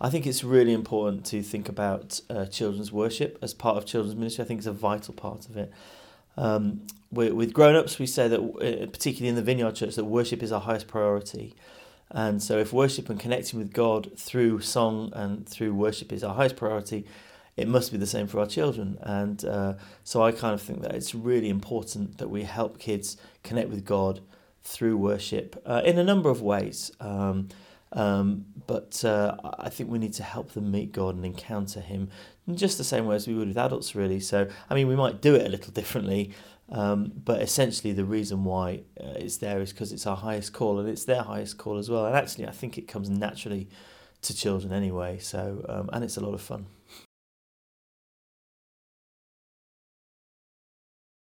I think it's really important to think about uh, children's worship as part of children's ministry. I think it's a vital part of it. Um, with, with grown ups, we say that, uh, particularly in the Vineyard Church, that worship is our highest priority. And so, if worship and connecting with God through song and through worship is our highest priority, it must be the same for our children. And uh, so, I kind of think that it's really important that we help kids connect with God through worship uh, in a number of ways. Um, um, but uh, I think we need to help them meet God and encounter Him in just the same way as we would with adults, really. So, I mean, we might do it a little differently, um, but essentially the reason why uh, it's there is because it's our highest call and it's their highest call as well. And actually, I think it comes naturally to children anyway. So, um, and it's a lot of fun.